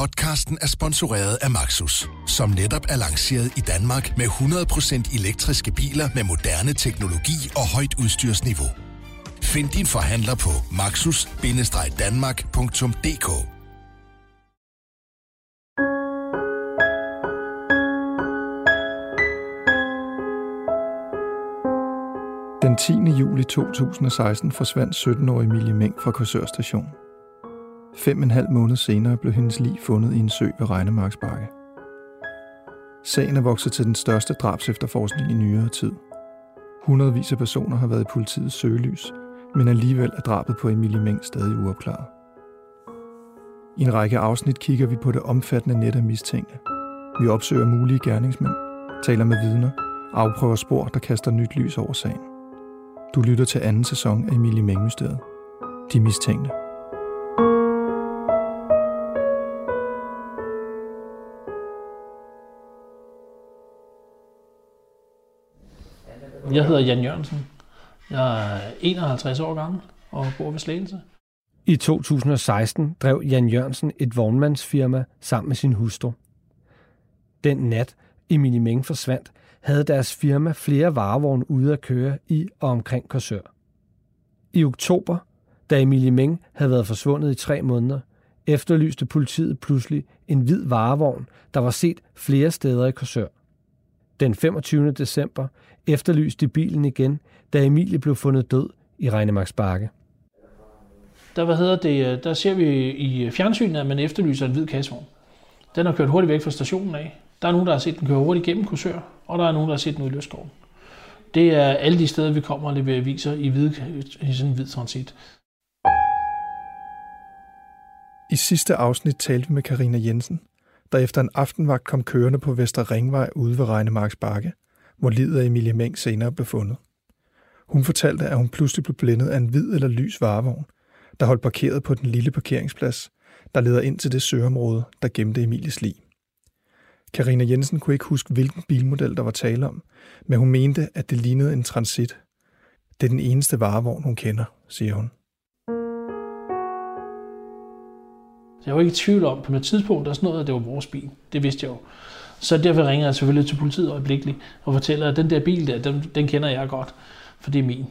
Podcasten er sponsoreret af Maxus, som netop er lanceret i Danmark med 100% elektriske biler med moderne teknologi og højt udstyrsniveau. Find din forhandler på maxus-danmark.dk Den 10. juli 2016 forsvandt 17-årige Emilie Meng fra Korsør station. Fem og en halv måned senere blev hendes lig fundet i en sø ved Regnemarksbakke. Sagen er vokset til den største drabsefterforskning i nyere tid. Hundredvis af personer har været i politiets søgelys, men alligevel er drabet på Emilie Meng stadig uopklaret. I en række afsnit kigger vi på det omfattende net af mistænkte. Vi opsøger mulige gerningsmænd, taler med vidner, afprøver spor, der kaster nyt lys over sagen. Du lytter til anden sæson af Emilie Meng-mysteriet. De mistænkte. Jeg hedder Jan Jørgensen. Jeg er 51 år gammel og bor ved Slagelse. I 2016 drev Jan Jørgensen et vognmandsfirma sammen med sin hustru. Den nat, Emilie Meng forsvandt, havde deres firma flere varevogne ude at køre i og omkring Korsør. I oktober, da Emilie Meng havde været forsvundet i tre måneder, efterlyste politiet pludselig en hvid varevogn, der var set flere steder i Korsør. Den 25. december efterlyste bilen igen, da Emilie blev fundet død i Regnemarks Bakke. Der, hvad hedder det, der ser vi i fjernsynet, at man efterlyser en hvid kassevogn. Den har kørt hurtigt væk fra stationen af. Der er nogen, der har set den køre hurtigt gennem Korsør, og der er nogen, der har set den ud i Løsgården. Det er alle de steder, vi kommer og leverer viser i, hvide, i sådan en hvid transit. I sidste afsnit talte vi med Karina Jensen, der efter en aftenvagt kom kørende på Vester Ringvej ude ved Regnemarks Bakke, hvor livet af Emilie Meng senere blev fundet. Hun fortalte, at hun pludselig blev blændet af en hvid eller lys varevogn, der holdt parkeret på den lille parkeringsplads, der leder ind til det søområde, der gemte Emilies lig. Karina Jensen kunne ikke huske, hvilken bilmodel der var tale om, men hun mente, at det lignede en transit. Det er den eneste varevogn, hun kender, siger hun. Jeg var ikke i tvivl om på et tidspunkt, der er sådan noget, at det var vores bil. Det vidste jeg jo. Så derfor ringer jeg selvfølgelig til politiet øjeblikkeligt og fortæller, at den der bil der, den, den kender jeg godt, for det er min.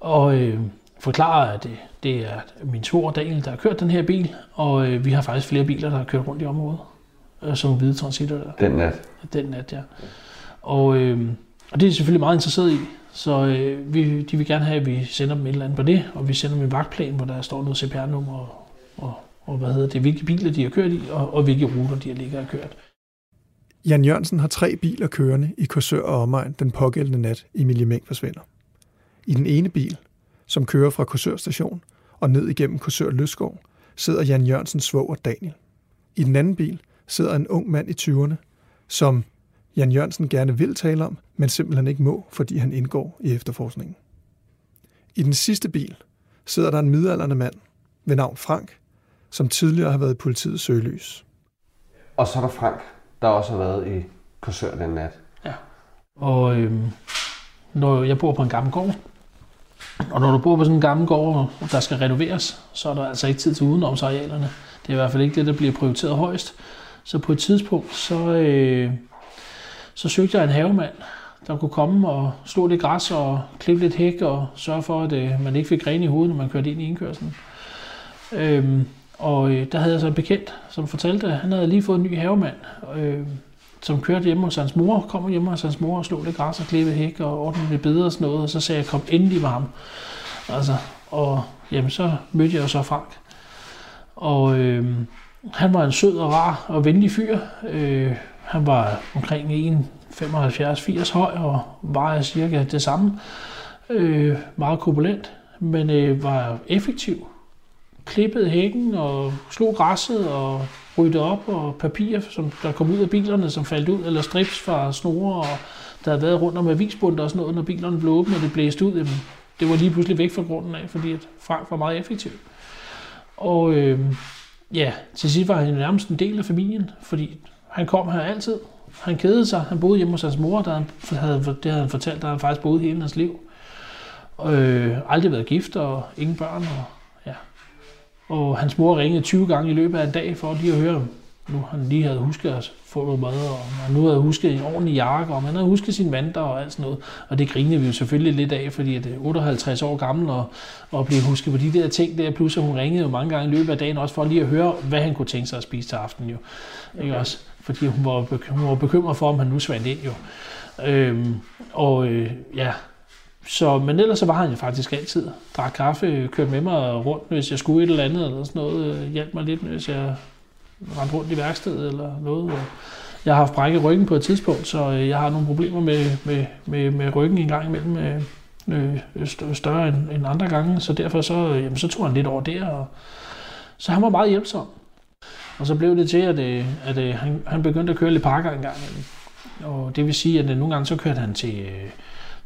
Og øh, forklarer, at det, det er min to Daniel, der har kørt den her bil, og øh, vi har faktisk flere biler, der har kørt rundt i området, øh, som hvide transitter der. Den nat? Den nat, ja. Og, øh, og det er selvfølgelig meget interesseret i, så øh, vi, de vil gerne have, at vi sender dem et eller andet på det, og vi sender dem en vagtplan, hvor der står noget CPR-nummer og, og, og hvad hedder det, hvilke biler de har kørt i, og, og hvilke ruter de har ligget og kørt. Jan Jørgensen har tre biler kørende i Korsør og omegn den pågældende nat, Emilie Mæng forsvinder. I den ene bil, som kører fra Korsør station og ned igennem Korsør Løsgård, sidder Jan Jørgensens svoger Daniel. I den anden bil sidder en ung mand i 20'erne, som Jan Jørgensen gerne vil tale om, men simpelthen ikke må, fordi han indgår i efterforskningen. I den sidste bil sidder der en midalderne mand ved navn Frank, som tidligere har været i politiets søgelys. Og så er der Frank, der også har været i Korsør den nat. Ja. Og øhm, når jeg bor på en gammel gård, og når du bor på sådan en gammel gård, der skal renoveres, så er der altså ikke tid til udenomsarealerne. Det er i hvert fald ikke det, der bliver prioriteret højst. Så på et tidspunkt, så, øh, så søgte jeg en havemand, der kunne komme og slå lidt græs og klippe lidt hæk og sørge for, at øh, man ikke fik gren i hovedet, når man kørte ind i indkørslen. Øhm, og øh, der havde jeg så en bekendt, som fortalte, at han havde lige fået en ny havemand, øh, som kørte hjemme hos hans mor, kom hjemme hos hans mor og slog lidt græs og klippede hæk og ordnede lidt bedre og sådan noget, og så sagde jeg, kom endelig med ham. Altså, og jamen, så mødte jeg jo så Frank. Og øh, han var en sød og rar og venlig fyr. Øh, han var omkring 1,75-80 høj og vejede cirka det samme. Øh, meget korpulent, men øh, var effektiv klippede hækken og slog græsset og ryddede op og papir, som der kom ud af bilerne, som faldt ud, eller strips fra snore, og der havde været rundt om avisbundet og sådan noget, når bilerne blev åbne, og det blæste ud. Jamen, det var lige pludselig væk fra grunden af, fordi at Frank var meget effektiv. Og øh, ja, til sidst var han nærmest en del af familien, fordi han kom her altid. Han kedede sig. Han boede hjemme hos hans mor, der havde, det havde han fortalt, der han faktisk boede hele hans liv. Øh, aldrig været gift og ingen børn. Og og hans mor ringede 20 gange i løbet af en dag for lige at høre, nu han lige havde husket at få noget mad, og han nu havde husket en ordentlig jakke, og han havde husket sin vanter og alt sådan noget. Og det grinede vi jo selvfølgelig lidt af, fordi det er 58 år gammel og, og blive husket på de der ting der. Plus at hun ringede jo mange gange i løbet af dagen også for lige at høre, hvad han kunne tænke sig at spise til aften jo. Okay. Ikke også? Fordi hun var, hun var bekymret for, om han nu svandt ind jo. Øhm, og øh, ja, så, men ellers så var han jo faktisk altid. Drak kaffe, kørte med mig rundt, hvis jeg skulle et eller andet, eller sådan noget. Øh, hjalp mig lidt, hvis jeg rendte rundt i værkstedet eller noget. Jeg har haft brækket ryggen på et tidspunkt, så øh, jeg har nogle problemer med, med, med, med ryggen en gang imellem. Øh, øh større end, end andre gange, så derfor så, jamen, så tog han lidt over der, og så han var meget hjælpsom. Og så blev det til, at, at, at han, han begyndte at køre lidt pakker en gang imellem. Og det vil sige, at nogle gange så kørte han til,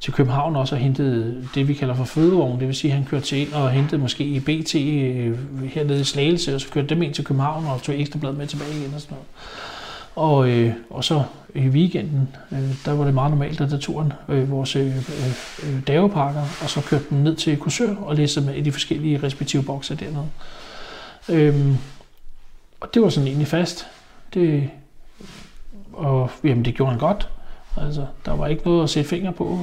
til København også og hentede det, vi kalder for fødevogn. Det vil sige, at han kørte til ind og hentede måske i BT øh, hernede i Slagelse, og så kørte dem ind til København og tog ekstrabladet med tilbage igen og sådan noget. Og, øh, og så i weekenden, øh, der var det meget normalt, at der tog han øh, vores øh, øh, davepakker, og så kørte den ned til Kursør og læste med i de forskellige respektive bokser dernede. Øhm, og det var sådan egentlig fast. Det, og jamen, det gjorde han godt. Altså, der var ikke noget at sætte fingre på.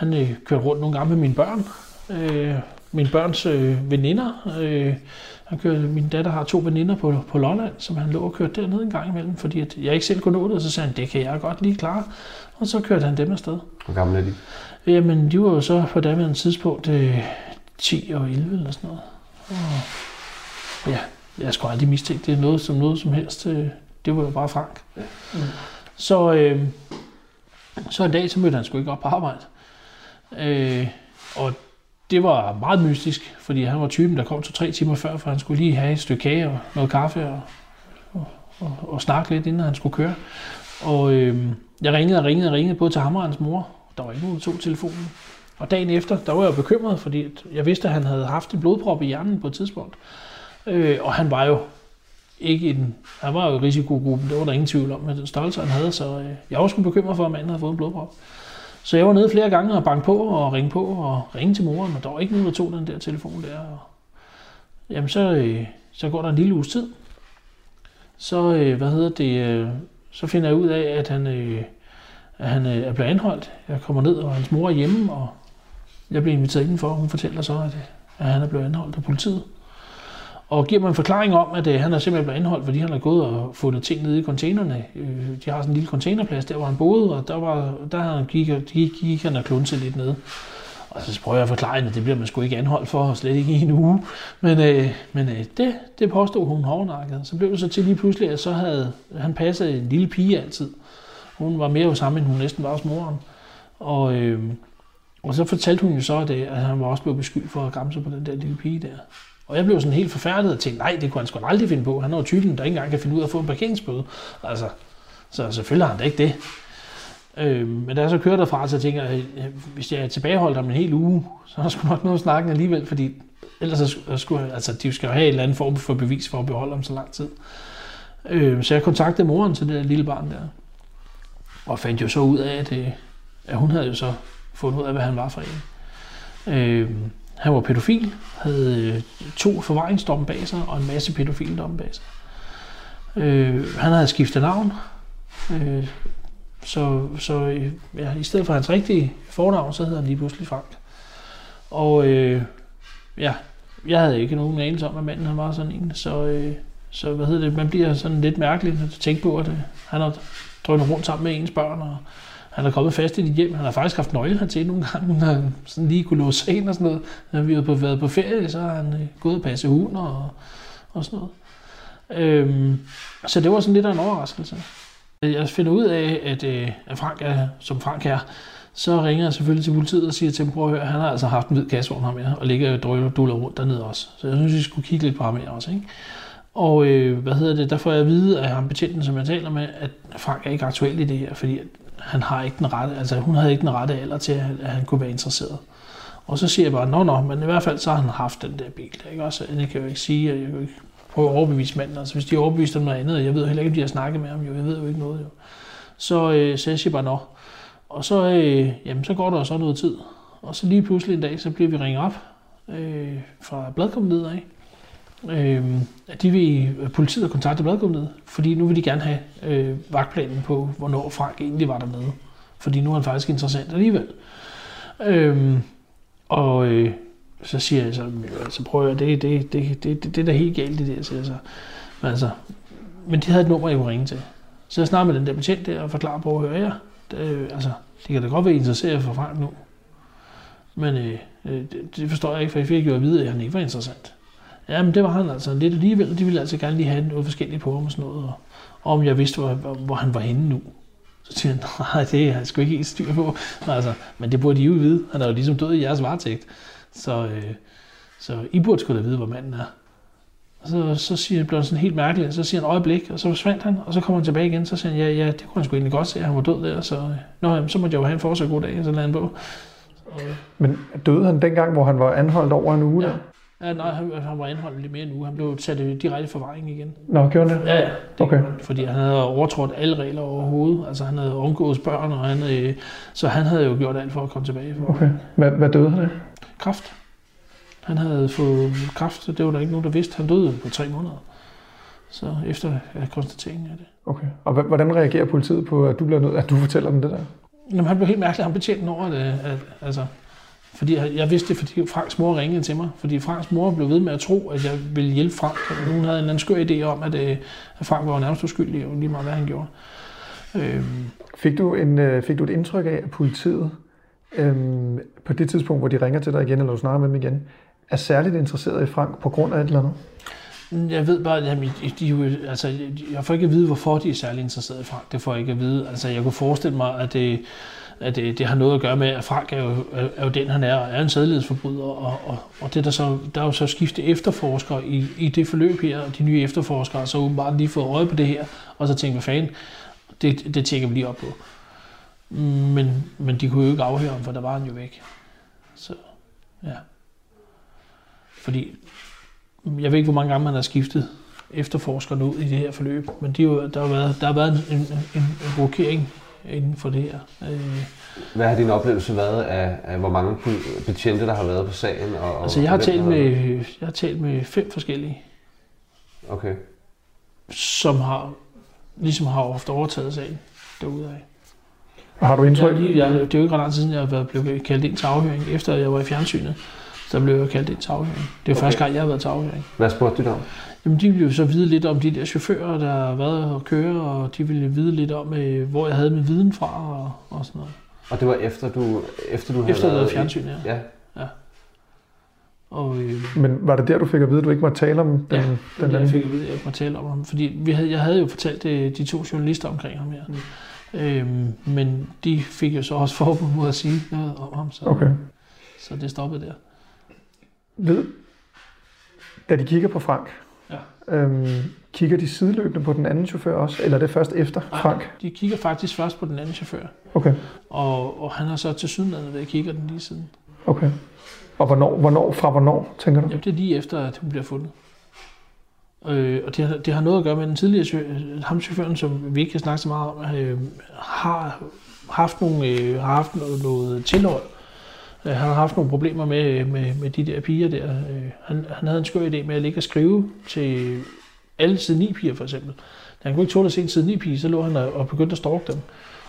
Han øh, kørte rundt nogle gange med mine børn. Øh, mine børns øh, veninder. Øh, han kørte, min datter har to veninder på, på Lolland, som han lå og kørte dernede en gang imellem, fordi at jeg ikke selv kunne nå det, og så sagde han, det kan jeg godt lige klare. Og så kørte han dem afsted. Hvor gamle er de? Jamen, de var jo så på daværende tidspunkt øh, 10 og 11 eller sådan noget. Og, ja, jeg skulle aldrig mistænke det er noget som noget som helst. Øh, det var jo bare Frank. Ja. Mm. Så, øh, så en dag, så mødte han sgu ikke op på arbejde. Øh, og det var meget mystisk, fordi han var typen, der kom to tre timer før, for han skulle lige have et stykke kage og noget kaffe og, og, og, og snakke lidt, inden han skulle køre. Og øh, jeg ringede og ringede og ringede både til ham og hans mor. Der var ikke nogen, der tog telefonen. Og dagen efter, der var jeg bekymret, fordi jeg vidste, at han havde haft en blodprop i hjernen på et tidspunkt. Øh, og han var jo ikke en, han var jo i risikogruppen, det var der ingen tvivl om, med den størrelse, han havde, så øh, jeg var sgu bekymret for, at manden havde fået en blodprop. Så jeg var nede flere gange og banke på og ringe på og ringe til moren, og der var ikke nogen, der tog den der telefon der. Og, jamen så, øh, så går der en lille uges tid. Så, øh, hvad hedder det, øh, så finder jeg ud af, at han, øh, at han øh, er blevet anholdt. Jeg kommer ned, og hans mor er hjemme, og jeg bliver inviteret indenfor, hun fortæller så, at, at han er blevet anholdt af politiet og giver mig en forklaring om, at øh, han er simpelthen blevet anholdt, fordi han har gået og fundet ting nede i containerne. Øh, de har sådan en lille containerplads, der hvor han boede, og der, var, der gik, gik, gik han og klunse lidt ned. Og så prøver jeg at forklare at det bliver man sgu ikke anholdt for, og slet ikke i en uge. Men, øh, men øh, det, det påstod hun hårdnakket. Så blev det så til lige pludselig, at så havde han passet en lille pige altid. Hun var mere jo sammen, end hun næsten var hos moren. Og, øh, og så fortalte hun jo så, at, øh, at han var også blevet beskyldt for at gamse på den der lille pige der. Og jeg blev sådan helt forfærdet og tænkte, nej, det kunne han sgu aldrig finde på. Han er jo typen, der ikke engang kan finde ud af at få en parkeringsbøde. Altså, så selvfølgelig har han da ikke det. Øh, men da jeg så kører derfra, så tænker jeg, øh, hvis jeg tilbageholdt ham en hel uge, så er der sgu nok noget snakken snakke alligevel, fordi ellers så skulle, altså, de skal jo have en eller anden form for bevis for at beholde ham så lang tid. Øh, så jeg kontaktede moren til det der lille barn der, og fandt jo så ud af, at, øh, at hun havde jo så fundet ud af, hvad han var for en. Øh, han var pædofil, havde øh, to forvaringsdomme bag sig og en masse pædofildomme bag sig. Øh, han havde skiftet navn, øh, så, så ja, i stedet for hans rigtige fornavn, så hedder han lige pludselig Frank. Og øh, ja, jeg havde ikke nogen anelse om, at manden han var sådan en, så, øh, så hvad hedder det, man bliver sådan lidt mærkelig, når du tænker på, at øh, han har drønet rundt sammen med ens børn, og han er kommet fast i dit hjem. Han har faktisk haft nøgle til nogle gange, når han sådan lige kunne låse ind og sådan noget. Når vi har på, været på ferie, så har han øh, gået og passe hund og, og sådan noget. Øhm, så det var sådan lidt af en overraskelse. Jeg finder ud af, at, øh, at Frank er, som Frank er, så ringer jeg selvfølgelig til politiet og siger til dem, prøv at høre, han har altså haft en hvid kassevogn her med, og ligger og duller rundt dernede også. Så jeg synes, vi skulle kigge lidt på ham her også. Ikke? Og øh, hvad hedder det, der får jeg at vide af ham betjenten, som jeg taler med, at Frank er ikke aktuel i det her, fordi han har ikke den rette, altså hun havde ikke den rette alder til, at han kunne være interesseret. Og så siger jeg bare, nå nå, men i hvert fald så har han haft den der bil. Ikke? Også, jeg kan jo ikke sige, at jeg kan ikke prøve at overbevise manden. Altså hvis de er overbevist om noget andet, jeg ved heller ikke, om de har snakket med ham, jo, jeg ved jo ikke noget. Jo. Så, øh, så jeg siger bare, nå. Og så, øh, jamen, så går der så noget tid. Og så lige pludselig en dag, så bliver vi ringet op øh, fra bladkompaniet af øh, at de vil, politiet har kontaktet Bladgummet, fordi nu vil de gerne have øh, vagtplanen på, hvornår Frank egentlig var dernede. Fordi nu er han faktisk interessant alligevel. Øh, og øh, så siger jeg så, så prøver jeg, det, det, det, det, det, det er da helt galt det der, siger jeg så. Men, altså, men de havde et nummer, jeg kunne ringe til. Så jeg snakker med den der betjent der og forklarer på, at høre, ja, det, øh, altså, det kan da godt være interesseret for Frank nu. Men øh, øh, det, det forstår jeg ikke, for jeg fik jo at vide, at han ikke var interessant. Ja, men det var han altså lidt alligevel. De ville altså gerne lige have noget forskelligt på ham og sådan noget. Og, og om jeg vidste, hvor, hvor han var henne nu. Så siger han, nej, det er han sgu ikke helt styr på. Altså, men det burde de jo vide. Han er jo ligesom død i jeres varetægt. Så, øh, så I burde sgu da vide, hvor manden er. Og så, så siger han, blev sådan helt mærkeligt, så siger han øjeblik, og så forsvandt han, og så kommer han tilbage igen, så siger han, ja, ja, det kunne han sgu egentlig godt se, at han var død der, så, øh, nå, jamen, så måtte jeg jo have en fortsat god dag, så lader han på. Men døde han dengang, hvor han var anholdt over en uge? Ja. der? Ja, nej, han, han var anholdt lidt mere end uge. Han blev sat i direkte i forvaring igen. Nå, gjorde han det? Ja, ja. Det Okay. okay. Fordi han havde overtrådt alle regler overhovedet. Altså han havde omgået børn, og han, øh, så han havde jo gjort alt for at komme tilbage. For Okay. Hvad, hvad døde han af? Kraft. Han havde fået kraft, så det var der ikke nogen, der vidste. Han døde på tre måneder. Så efter konstateringen af det. Okay. Og hvordan reagerer politiet på, at du, bliver nødt, at du fortæller dem det der? Jamen, han blev helt mærkelig, han betjente over det. At, altså, fordi jeg, jeg vidste det, fordi Franks mor ringede til mig. Fordi Franks mor blev ved med at tro, at jeg ville hjælpe Frank. Og Hun havde en anden skør idé om, at, øh, at Frank var nærmest uskyldig, og lige meget hvad han gjorde. Øhm, Fik du, en, øh, fik du et indtryk af, at politiet øhm, på det tidspunkt, hvor de ringer til dig igen, eller du snakker med dem igen, er særligt interesseret i Frank på grund af et eller andet? Jeg ved bare, at de, altså, jeg får ikke at vide, hvorfor de er særlig interesserede i Frank. Det får jeg ikke at vide. Altså, jeg kunne forestille mig, at det, at det, det har noget at gøre med, at Frank er jo, er, jo den, han er, og er en sædlighedsforbryder. Og, og, og det der, så, der er jo så skiftet efterforskere i, i det forløb her, og de nye efterforskere har så åbenbart lige fået øje på det her, og så tænkt, hvad fanden, det, det tjekker vi lige op på. Men, men de kunne jo ikke afhøre ham, for der var han jo væk. Så, ja. Fordi jeg ved ikke, hvor mange gange man har skiftet efterforskerne ud i det her forløb, men de jo, der, har været, der har været en, en, en, en rokering inden for det her. Øh, Hvad har din oplevelse været af, af hvor mange betjente, der har været på sagen? Og, altså, jeg har, talt med, jeg har talt med fem forskellige, Okay. som har, ligesom har haft overtaget sagen derudaf. Og har du Jeg, indtryk? jeg, jeg, det er jo ikke ret lang tid siden, jeg har været- blev kaldt ind til afhøring, efter jeg var i fjernsynet. Så blev jeg kaldt ind til afhøring. Det er Okay. første gang, jeg har været til afhøring. Hvad spurgte de dig om? Jamen, de ville jo så vide lidt om de der chauffører, der har været og køre, og de ville vide lidt om, øh, hvor jeg havde min viden fra og, og sådan noget. Og det var efter du, efter du havde Efter at have været fjernsyn, ja. Ja. Og øh, Men var det der, du fik at vide, at du ikke måtte tale om den, Ja, den det jeg anden? fik at vide, at jeg ikke må tale om ham. Fordi vi havde, jeg havde jo fortalt øh, de to journalister omkring ham her. Mm. Øhm, men de fik jo så også forbud mod at sige noget om ham, så, Okay. så det stoppede der. Ved, da de kigger på Frank, Ja. Øhm, kigger de sideløbende på den anden chauffør også, eller er det først efter Nej. Frank? De kigger faktisk først på den anden chauffør, Okay, og, og han har så til sydenlandet ved at kigge den lige siden. okay. Og hvornår, hvornår, fra hvornår, tænker du? Jamen, det er lige efter, at hun bliver fundet. Øh, og det har, det har noget at gøre med den tidligere ham chaufføren, som vi ikke kan snakke så meget om, øh, har haft nogle, øh, har haft noget, noget tilhold. Øh, han har haft nogle problemer med, med, med de der piger der. Øh, han, han havde en skør idé med at ligge og skrive til alle side 9 piger for eksempel. Da han kunne ikke tåle at se en side 9 pige, så lå han og begyndte at stalke dem.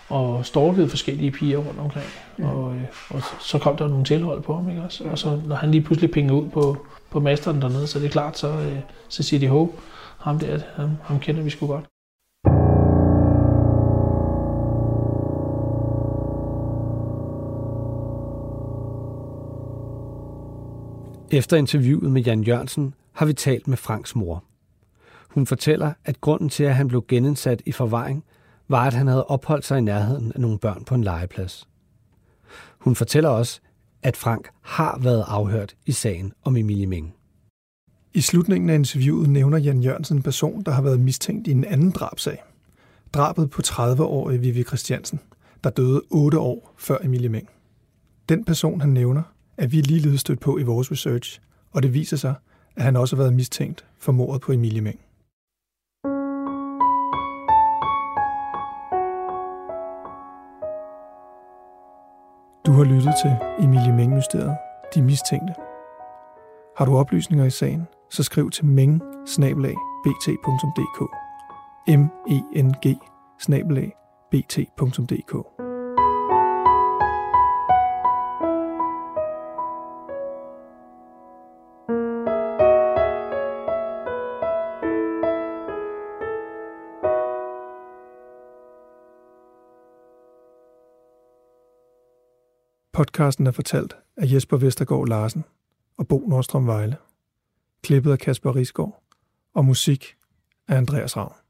Og stalkede forskellige piger rundt omkring. Og, øh, og så- kom der nogle tilhold på ham, ikke også? Og så når han lige pludselig pingede ud på, på masteren dernede, så det er klart, så, øh, så siger de, ho, ham der, ham, ham kender vi sgu godt. Efter interviewet med Jan Jørgensen har vi talt med Franks mor. Hun fortæller, at grunden til, at han blev genindsat i forvaring, var, at han havde opholdt sig i nærheden af nogle børn på en legeplads. Hun fortæller også, at Frank har været afhørt i sagen om Emilie Meng. I slutningen af interviewet nævner Jan Jørgensen en person, der har været mistænkt i en anden drabsag. Drabet på 30-årige Vivi Christiansen, der døde 8 år før Emilie Meng. Den person, han nævner, er vi ligeledes stødt på i vores research, og det viser sig, at han også har været mistænkt for mordet på Emilie Meng. Du har lyttet til Emilie Meng-mysteriet, De Mistænkte. Har du oplysninger i sagen, så skriv til meng bt.dk m e n g bt.dk Podcasten er fortalt af Jesper Vestergaard Larsen og Bo Nordstrøm Vejle. Klippet af Kasper Risgaard og musik af Andreas Ravn.